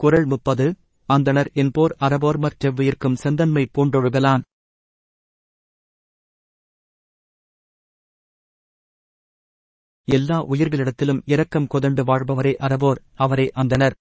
குரல் முப்பது. அந்தணர் என்போர் அறவோர் மற்றெவ்வுயிர்க்கும் செந்தன்மை பூண்டொழுகலான். எல்லா உயிர்களிடத்திலும் இரக்கம் கொதண்டு வாழ்பவரே அறவோர் அவரே அந்தனர்